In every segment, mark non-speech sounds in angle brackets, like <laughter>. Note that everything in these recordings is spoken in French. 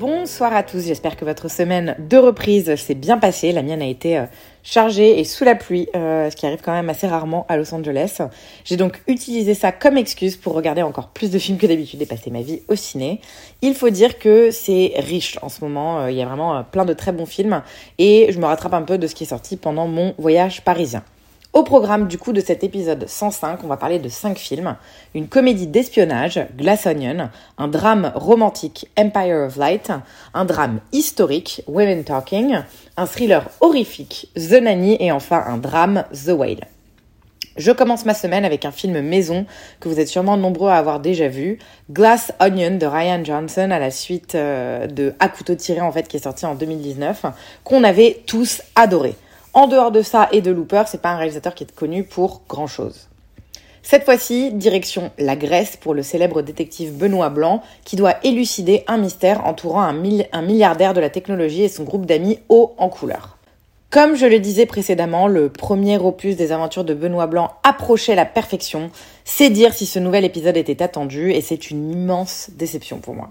Bonsoir à tous, j'espère que votre semaine de reprise s'est bien passée. La mienne a été euh, chargée et sous la pluie, euh, ce qui arrive quand même assez rarement à Los Angeles. J'ai donc utilisé ça comme excuse pour regarder encore plus de films que d'habitude et passer ma vie au ciné. Il faut dire que c'est riche en ce moment, Euh, il y a vraiment plein de très bons films et je me rattrape un peu de ce qui est sorti pendant mon voyage parisien. Au programme du coup de cet épisode 105, on va parler de 5 films. Une comédie d'espionnage, Glass Onion, un drame romantique, Empire of Light, un drame historique, Women Talking, un thriller horrifique, The Nanny et enfin un drame, The Whale. Je commence ma semaine avec un film maison que vous êtes sûrement nombreux à avoir déjà vu, Glass Onion de Ryan Johnson à la suite euh, de À couteau tiré en fait qui est sorti en 2019, qu'on avait tous adoré. En dehors de ça et de Looper, c'est pas un réalisateur qui est connu pour grand chose. Cette fois-ci, direction la Grèce pour le célèbre détective Benoît Blanc qui doit élucider un mystère entourant un, mil- un milliardaire de la technologie et son groupe d'amis haut en couleur. Comme je le disais précédemment, le premier opus des aventures de Benoît Blanc approchait la perfection. C'est dire si ce nouvel épisode était attendu et c'est une immense déception pour moi.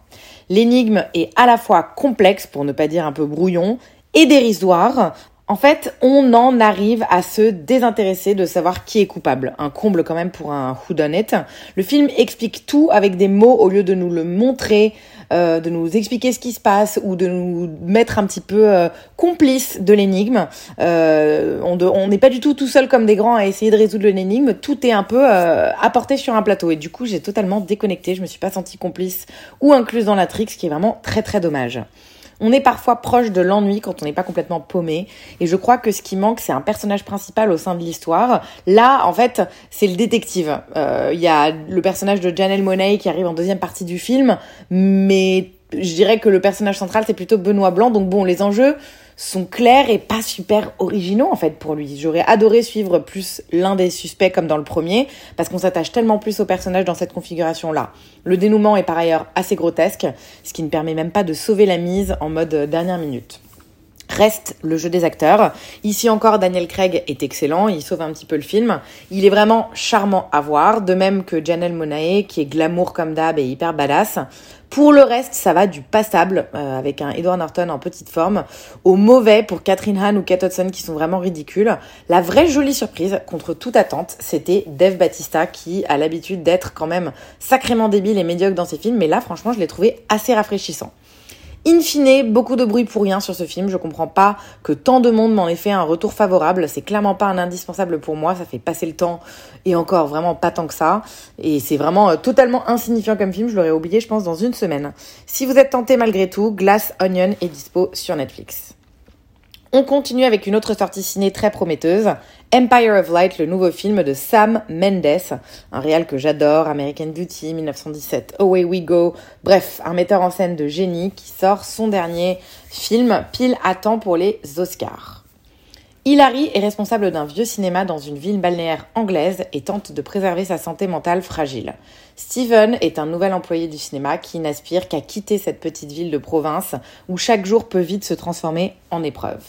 L'énigme est à la fois complexe, pour ne pas dire un peu brouillon, et dérisoire. En fait, on en arrive à se désintéresser de savoir qui est coupable. Un comble quand même pour un whodunit. Le film explique tout avec des mots au lieu de nous le montrer, euh, de nous expliquer ce qui se passe ou de nous mettre un petit peu euh, complices de l'énigme. Euh, on n'est pas du tout tout seul comme des grands à essayer de résoudre l'énigme. Tout est un peu euh, apporté sur un plateau et du coup j'ai totalement déconnecté. Je me suis pas sentie complice ou incluse dans l'intrigue, ce qui est vraiment très très dommage. On est parfois proche de l'ennui quand on n'est pas complètement paumé. Et je crois que ce qui manque, c'est un personnage principal au sein de l'histoire. Là, en fait, c'est le détective. Euh, Il y a le personnage de Janelle Monáe qui arrive en deuxième partie du film. Mais je dirais que le personnage central, c'est plutôt Benoît Blanc. Donc bon, les enjeux sont clairs et pas super originaux en fait pour lui. J'aurais adoré suivre plus l'un des suspects comme dans le premier parce qu'on s'attache tellement plus au personnage dans cette configuration là. Le dénouement est par ailleurs assez grotesque, ce qui ne permet même pas de sauver la mise en mode euh, dernière minute. Reste le jeu des acteurs. Ici encore, Daniel Craig est excellent, il sauve un petit peu le film. Il est vraiment charmant à voir, de même que Janelle Monáe, qui est glamour comme d'hab et hyper badass. Pour le reste, ça va du passable, euh, avec un Edward Norton en petite forme, au mauvais pour Catherine Hahn ou Kate Hudson qui sont vraiment ridicules. La vraie jolie surprise, contre toute attente, c'était Dave Batista qui a l'habitude d'être quand même sacrément débile et médiocre dans ses films, mais là franchement je l'ai trouvé assez rafraîchissant. In fine, beaucoup de bruit pour rien sur ce film. Je comprends pas que tant de monde m'en ait fait un retour favorable. C'est clairement pas un indispensable pour moi. Ça fait passer le temps et encore vraiment pas tant que ça. Et c'est vraiment euh, totalement insignifiant comme film. Je l'aurais oublié, je pense, dans une semaine. Si vous êtes tenté malgré tout, Glass Onion est dispo sur Netflix. On continue avec une autre sortie ciné très prometteuse, Empire of Light, le nouveau film de Sam Mendes, un réal que j'adore, American Beauty, 1917, Away We Go, bref, un metteur en scène de génie qui sort son dernier film pile à temps pour les Oscars. Hilary est responsable d'un vieux cinéma dans une ville balnéaire anglaise et tente de préserver sa santé mentale fragile. Steven est un nouvel employé du cinéma qui n'aspire qu'à quitter cette petite ville de province où chaque jour peut vite se transformer en épreuve.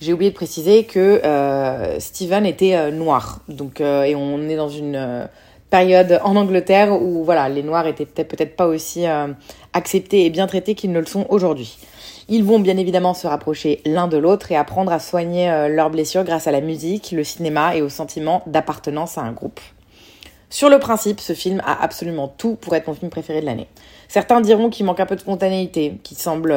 J'ai oublié de préciser que euh, Steven était euh, noir, donc euh, et on est dans une euh, période en Angleterre où voilà les noirs étaient peut-être pas aussi euh, acceptés et bien traités qu'ils ne le sont aujourd'hui. Ils vont bien évidemment se rapprocher l'un de l'autre et apprendre à soigner euh, leurs blessures grâce à la musique, le cinéma et au sentiment d'appartenance à un groupe. Sur le principe, ce film a absolument tout pour être mon film préféré de l'année. Certains diront qu'il manque un peu de spontanéité, qu'il semble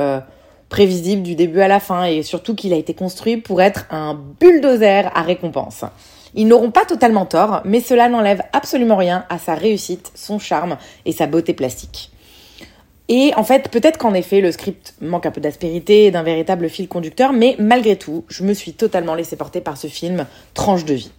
prévisible du début à la fin et surtout qu'il a été construit pour être un bulldozer à récompense. Ils n'auront pas totalement tort, mais cela n'enlève absolument rien à sa réussite, son charme et sa beauté plastique. Et en fait, peut-être qu'en effet, le script manque un peu d'aspérité et d'un véritable fil conducteur, mais malgré tout, je me suis totalement laissé porter par ce film tranche de vie.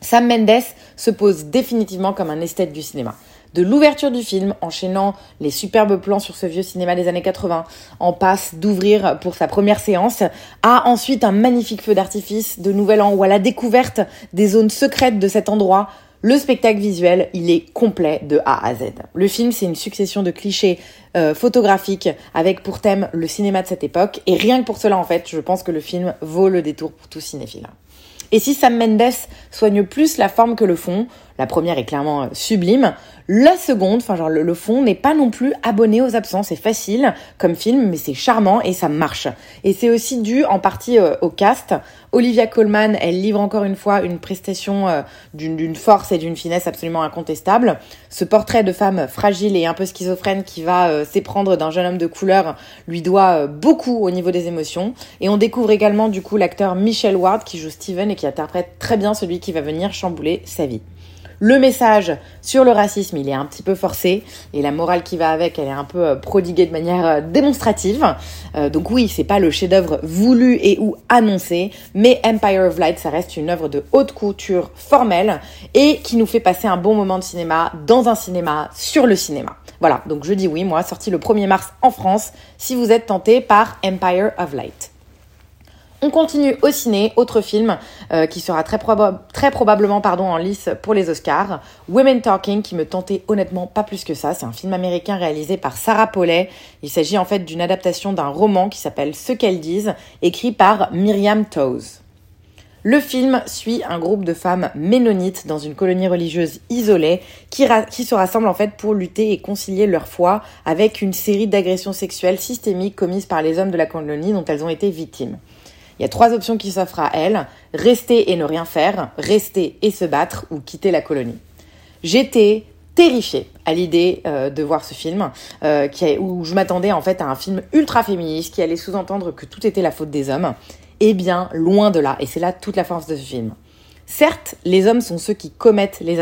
Sam Mendes se pose définitivement comme un esthète du cinéma. De l'ouverture du film, enchaînant les superbes plans sur ce vieux cinéma des années 80, en passe d'ouvrir pour sa première séance, à ensuite un magnifique feu d'artifice de Nouvel An ou à la découverte des zones secrètes de cet endroit, le spectacle visuel, il est complet de A à Z. Le film, c'est une succession de clichés euh, photographiques avec pour thème le cinéma de cette époque. Et rien que pour cela, en fait, je pense que le film vaut le détour pour tout cinéphile. Et si Sam Mendes soigne plus la forme que le fond, la première est clairement euh, sublime. La seconde, enfin genre le, fond n'est pas non plus abonné aux absents. C'est facile comme film, mais c'est charmant et ça marche. Et c'est aussi dû en partie euh, au cast. Olivia Colman, elle livre encore une fois une prestation euh, d'une force et d'une finesse absolument incontestable. Ce portrait de femme fragile et un peu schizophrène qui va s'éprendre d'un jeune homme de couleur lui doit beaucoup au niveau des émotions. Et on découvre également du coup l'acteur Michel Ward qui joue Steven et qui interprète très bien celui qui va venir chambouler sa vie. Le message sur le racisme, il est un petit peu forcé et la morale qui va avec, elle est un peu euh, prodiguée de manière euh, démonstrative. Euh, donc oui, c'est pas le chef-d'œuvre voulu et ou annoncé, mais Empire of Light, ça reste une œuvre de haute couture formelle et qui nous fait passer un bon moment de cinéma dans un cinéma sur le cinéma. Voilà, donc je dis oui, moi, sorti le 1er mars en France, si vous êtes tenté par Empire of Light. On continue au ciné, autre film euh, qui sera très, probablement pardon, en lice pour les Oscars, Women Talking, qui me tentait honnêtement pas plus que ça. C'est un film américain réalisé par Sarah Paulet. Il s'agit en fait d'une adaptation d'un roman qui s'appelle Ce qu'elles disent, écrit par Myriam Toews. Le film suit un groupe de femmes ménonites dans une colonie religieuse isolée qui, qui, se rassemblent en fait pour lutter et concilier leur foi avec une série d'agressions sexuelles systémiques commises par les hommes de la colonie dont elles ont été victimes. Il y a trois options qui s'offrent à elle. Rester et ne rien faire, rester et se battre ou quitter la colonie. J'étais terrifiée à l'idée euh, de voir ce film, euh, qui où je m'attendais en fait à un film ultra féministe qui allait sous-entendre que tout était la faute des hommes. Eh bien, loin de là, et c'est là toute la force de ce film. Certes, les hommes sont ceux qui commettent les,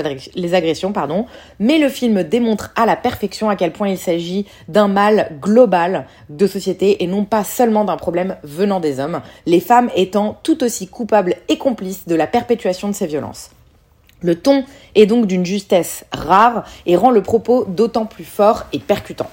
agressions, pardon, mais le film démontre à la perfection à quel point il s'agit d'un mal global de société et non pas seulement d'un problème venant des hommes, les femmes étant tout aussi coupables et complices de la perpétuation de ces violences. Le ton est donc d'une justesse rare et rend le propos d'autant plus fort et percutant.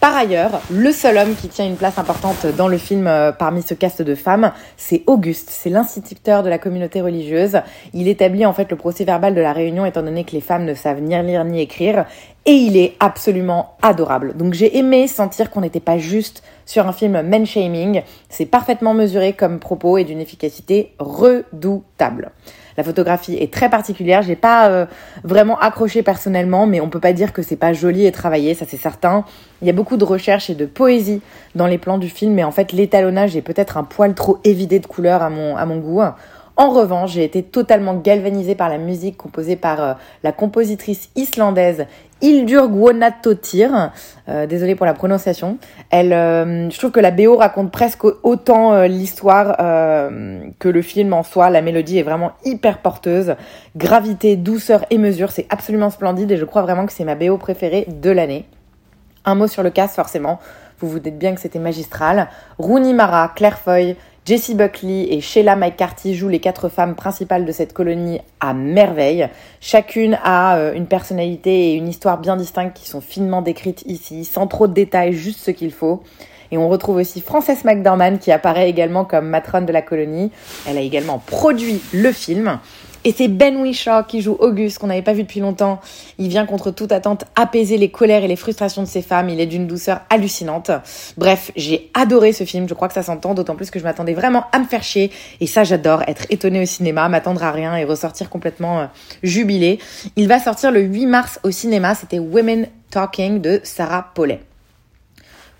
Par ailleurs, le seul homme qui tient une place importante dans le film euh, parmi ce cast de femmes, c'est Auguste. C'est l'instituteur de la communauté religieuse. Il établit en fait le procès verbal de la réunion étant donné que les femmes ne savent ni lire ni écrire. Et il est absolument adorable. Donc j'ai aimé sentir qu'on n'était pas juste sur un film men shaming. C'est parfaitement mesuré comme propos et d'une efficacité redoutable. La photographie est très particulière. J'ai pas euh, vraiment accroché personnellement, mais on peut pas dire que c'est pas joli et travaillé, ça c'est certain. Il y a beaucoup de recherche et de poésie dans les plans du film, mais en fait l'étalonnage est peut-être un poil trop évidé de couleurs à mon, à mon goût. En revanche, j'ai été totalement galvanisée par la musique composée par euh, la compositrice islandaise Hildur Guðnadóttir. Euh, désolée pour la prononciation. Elle, euh, je trouve que la BO raconte presque autant l'histoire que le film en soi. La mélodie est vraiment hyper porteuse. Gravité, douceur et mesure, c'est absolument splendide et je crois vraiment que c'est ma BO préférée de l'année. Un mot sur le cast, forcément. Vous vous dites bien que c'était magistral. Rooney Mara, Claire Foy, Jessie Buckley et Sheila McCarthy jouent les quatre femmes principales de cette colonie à merveille. Chacune a euh, une personnalité et une histoire bien distinctes qui sont finement décrites ici, sans trop de détails, juste ce qu'il faut. Et on retrouve aussi Frances McDormand qui apparaît également comme matronne de la colonie. Elle a également produit le film. Et c'est Ben Whishaw qui joue Auguste, qu'on n'avait pas vu depuis longtemps. Il vient contre toute attente apaiser les colères et les frustrations de ces femmes. Il est d'une douceur hallucinante. Bref, j'ai adoré ce film. Je crois que ça s'entend, d'autant plus que je m'attendais vraiment à me faire chier. Et ça, j'adore, être étonnée au cinéma, m'attendre à rien et ressortir complètement euh, jubilée. Il va sortir le 8 mars au cinéma. C'était Women Talking de Sarah Paulet.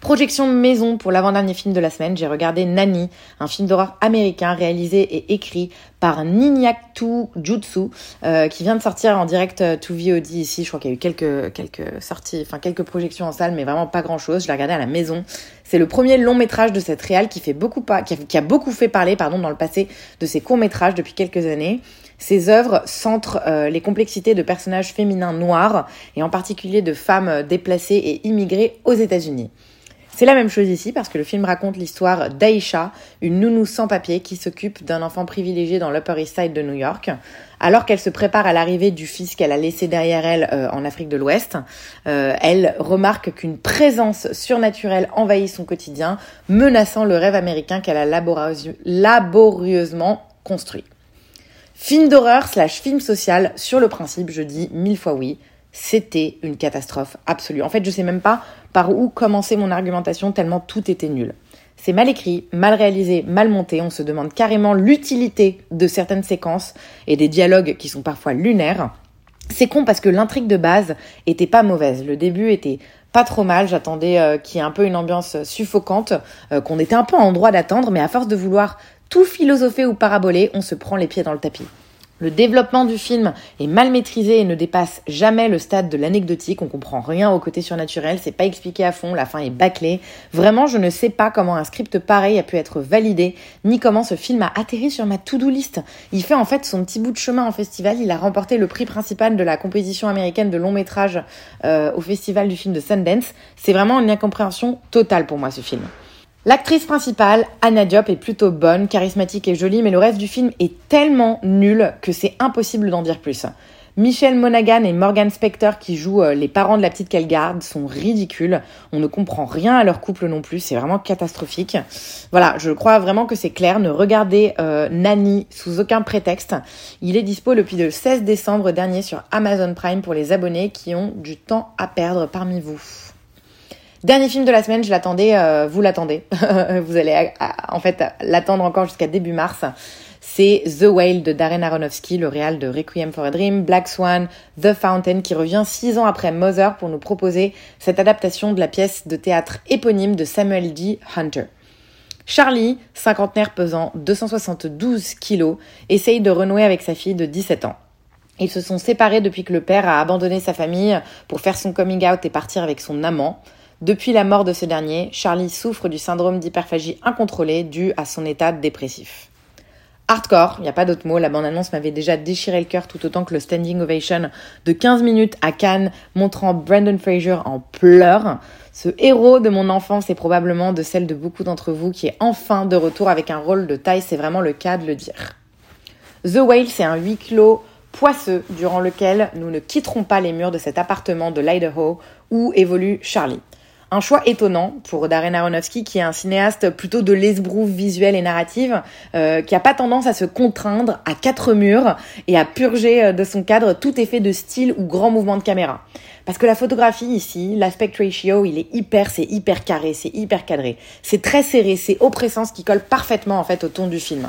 Projection maison pour l'avant-dernier film de la semaine, j'ai regardé Nani, un film d'horreur américain réalisé et écrit par Ninyaktu Jutsu, euh, qui vient de sortir en direct euh, to VOD ici. Je crois qu'il y a eu quelques, quelques sorties, enfin quelques projections en salle, mais vraiment pas grand-chose. Je l'ai regardé à la maison. C'est le premier long métrage de cette réal qui fait beaucoup pas, qui a, beaucoup fait parler, pardon, dans le passé de ses courts métrages depuis quelques années. Ses œuvres centrent euh, les complexités de personnages féminins noirs et en particulier de femmes déplacées et immigrées aux États-Unis. C'est la même chose ici parce que le film raconte l'histoire d'Aisha, une nounou sans papier qui s'occupe d'un enfant privilégié dans l'Upper East Side de New York. Alors qu'elle se prépare à l'arrivée du fils qu'elle a laissé derrière elle euh, en Afrique de l'Ouest, euh, elle remarque qu'une présence surnaturelle envahit son quotidien, menaçant le rêve américain qu'elle a laborieusement construit. Film d'horreur slash film social, sur le principe, je dis mille fois oui, c'était une catastrophe absolue. En fait, je sais même pas par où commencer mon argumentation tellement tout était nul. C'est mal écrit, mal réalisé, mal monté, on se demande carrément l'utilité de certaines séquences et des dialogues qui sont parfois lunaires. C'est con parce que l'intrigue de base était pas mauvaise. Le début était pas trop mal, j'attendais euh, qu'il y ait un peu une ambiance suffocante, euh, qu'on était un peu en droit d'attendre, mais à force de vouloir tout philosopher ou paraboler, on se prend les pieds dans le tapis. Le développement du film est mal maîtrisé et ne dépasse jamais le stade de l'anecdotique. On comprend rien au côté surnaturel, c'est pas expliqué à fond, la fin est bâclée. Vraiment, je ne sais pas comment un script pareil a pu être validé, ni comment ce film a atterri sur ma to-do list. Il fait en fait son petit bout de chemin en festival. Il a remporté le prix principal de la composition américaine de long métrage euh, au festival du film de Sundance. C'est vraiment une incompréhension totale pour moi ce film. L'actrice principale, Anna Diop, est plutôt bonne, charismatique et jolie, mais le reste du film est tellement nul que c'est impossible d'en dire plus. Michelle Monaghan et Morgan Spector qui jouent euh, les parents de la petite qu'elle garde sont ridicules. On ne comprend rien à leur couple non plus, c'est vraiment catastrophique. Voilà, je crois vraiment que c'est clair. Ne regardez euh, Nanny sous aucun prétexte. Il est dispo depuis le 16 décembre dernier sur Amazon Prime pour les abonnés qui ont du temps à perdre parmi vous. Dernier film de la semaine, je l'attendais, euh, vous l'attendez. <laughs> vous allez en fait l'attendre encore jusqu'à début mars. C'est The Whale de Darren Aronofsky, le réal de Requiem for a Dream, Black Swan, The Fountain, qui revient six ans après Mother pour nous proposer cette adaptation de la pièce de théâtre éponyme de Samuel D. Hunter. Charlie, cinquantenaire pesant 272 kilos, essaye de renouer avec sa fille de 17 ans. Ils se sont séparés depuis que le père a abandonné sa famille pour faire son coming out et partir avec son amant. Depuis la mort de ce dernier, Charlie souffre du syndrome d'hyperphagie incontrôlée dû à son état dépressif. Hardcore, il n'y a pas d'autre mot, la bande-annonce m'avait déjà déchiré le cœur tout autant que le standing ovation de 15 minutes à Cannes montrant Brandon Fraser en pleurs. Ce héros de mon enfance et probablement de celle de beaucoup d'entre vous qui est enfin de retour avec un rôle de taille, c'est vraiment le cas de le dire. The Whale, c'est un huis clos poisseux durant lequel nous ne quitterons pas les murs de cet appartement de l'Idaho où évolue Charlie. Un choix étonnant pour Darren Aronofsky, qui est un cinéaste plutôt de l'esbrouve visuelle et narrative, euh, qui a pas tendance à se contraindre à quatre murs et à purger euh, de son cadre tout effet de style ou grand mouvement de caméra. Parce que la photographie ici, l'aspect ratio, il est hyper, c'est hyper carré, c'est hyper cadré. C'est très serré, c'est oppressant, ce qui colle parfaitement en fait au ton du film.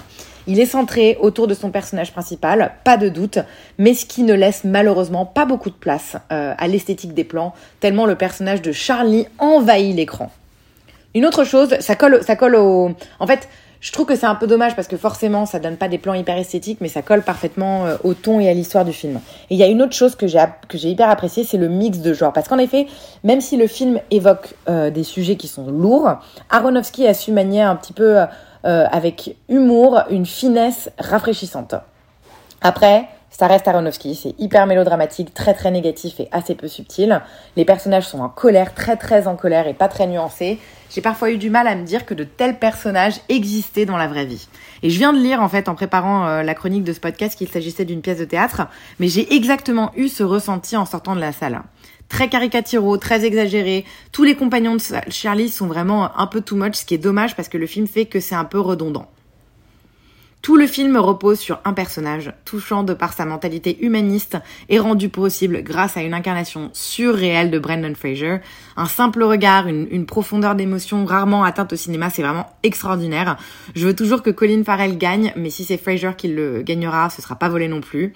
Il est centré autour de son personnage principal, pas de doute, mais ce qui ne laisse malheureusement pas beaucoup de place euh, à l'esthétique des plans, tellement le personnage de Charlie envahit l'écran. Une autre chose, ça colle, ça colle au... En fait, je trouve que c'est un peu dommage parce que forcément, ça donne pas des plans hyper esthétiques, mais ça colle parfaitement euh, au ton et à l'histoire du film. Et il y a une autre chose que j'ai hyper apprécié, c'est le mix de genres. Parce qu'en effet, même si le film évoque euh, des sujets qui sont lourds, Aronofsky a su manier un petit peu euh, avec humour, une finesse rafraîchissante. Après, ça reste Aronofsky, c'est hyper mélodramatique, très très négatif et assez peu subtil. Les personnages sont en colère, très très en colère et pas très nuancés. J'ai parfois eu du mal à me dire que de tels personnages existaient dans la vraie vie. Et je viens de lire en fait en préparant euh, la chronique de ce podcast qu'il s'agissait d'une pièce de théâtre, mais j'ai exactement eu ce ressenti en sortant de la salle très caricaturaux, très exagérés. Tous les compagnons de Charlie sont vraiment un peu too much, ce qui est dommage parce que le film fait que c'est un peu redondant. Tout le film repose sur un personnage, touchant de par sa mentalité humaniste et rendu possible grâce à une incarnation surréelle de Brendan Fraser. Un simple regard, une, profondeur d'émotion rarement atteinte au cinéma, c'est vraiment extraordinaire. Je veux toujours que Colin Farrell gagne, mais si c'est Fraser qui le gagnera, ce sera pas volé non plus.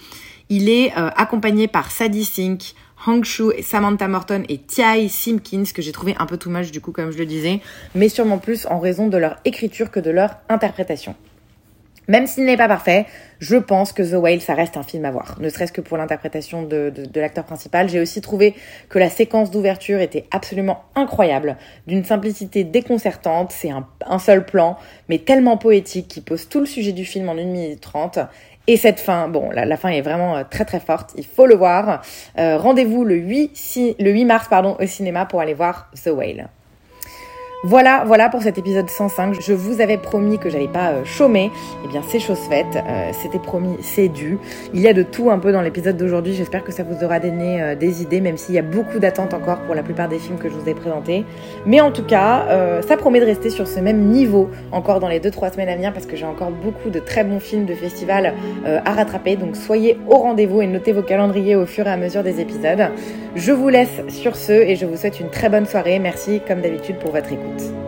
Il est euh, accompagné par Sadie Sink, Hong Shu, Samantha Morton et Tiai Simpkins, que j'ai trouvé un peu too much du coup, comme je le disais, mais sûrement plus en raison de leur écriture que de leur interprétation. Même s'il n'est pas parfait, je pense que The Whale, ça reste un film à voir. Ne serait-ce que pour l'interprétation de, l'acteur principal. J'ai aussi trouvé que la séquence d'ouverture était absolument incroyable, d'une simplicité déconcertante. C'est un, un, seul plan, mais tellement poétique qui pose tout le sujet du film en 1 minute 30. Et cette fin, bon, la, fin est vraiment euh, très très forte, il faut le voir. Euh, rendez-vous le 8, le 8 mars pardon, au cinéma pour aller voir The Whale. Voilà, voilà pour cet épisode 105. Je vous avais promis que j'allais pas euh, chômer. Eh bien, c'est chose faite. Euh, C'était promis, c'est dû. Il y a de tout un peu dans l'épisode d'aujourd'hui. J'espère que ça vous aura donné euh, des idées, même s'il y a beaucoup d'attentes encore pour la plupart des films que je vous ai présentés. Mais en tout cas, ça promet de rester sur ce même niveau encore dans les 2-3 semaines à venir parce que j'ai encore beaucoup de très bons films de festival à rattraper. Donc soyez au rendez-vous et notez vos calendriers au fur et à mesure des épisodes. Je vous laisse sur ce et je vous souhaite une très bonne soirée. Merci comme d'habitude pour votre écoute. night.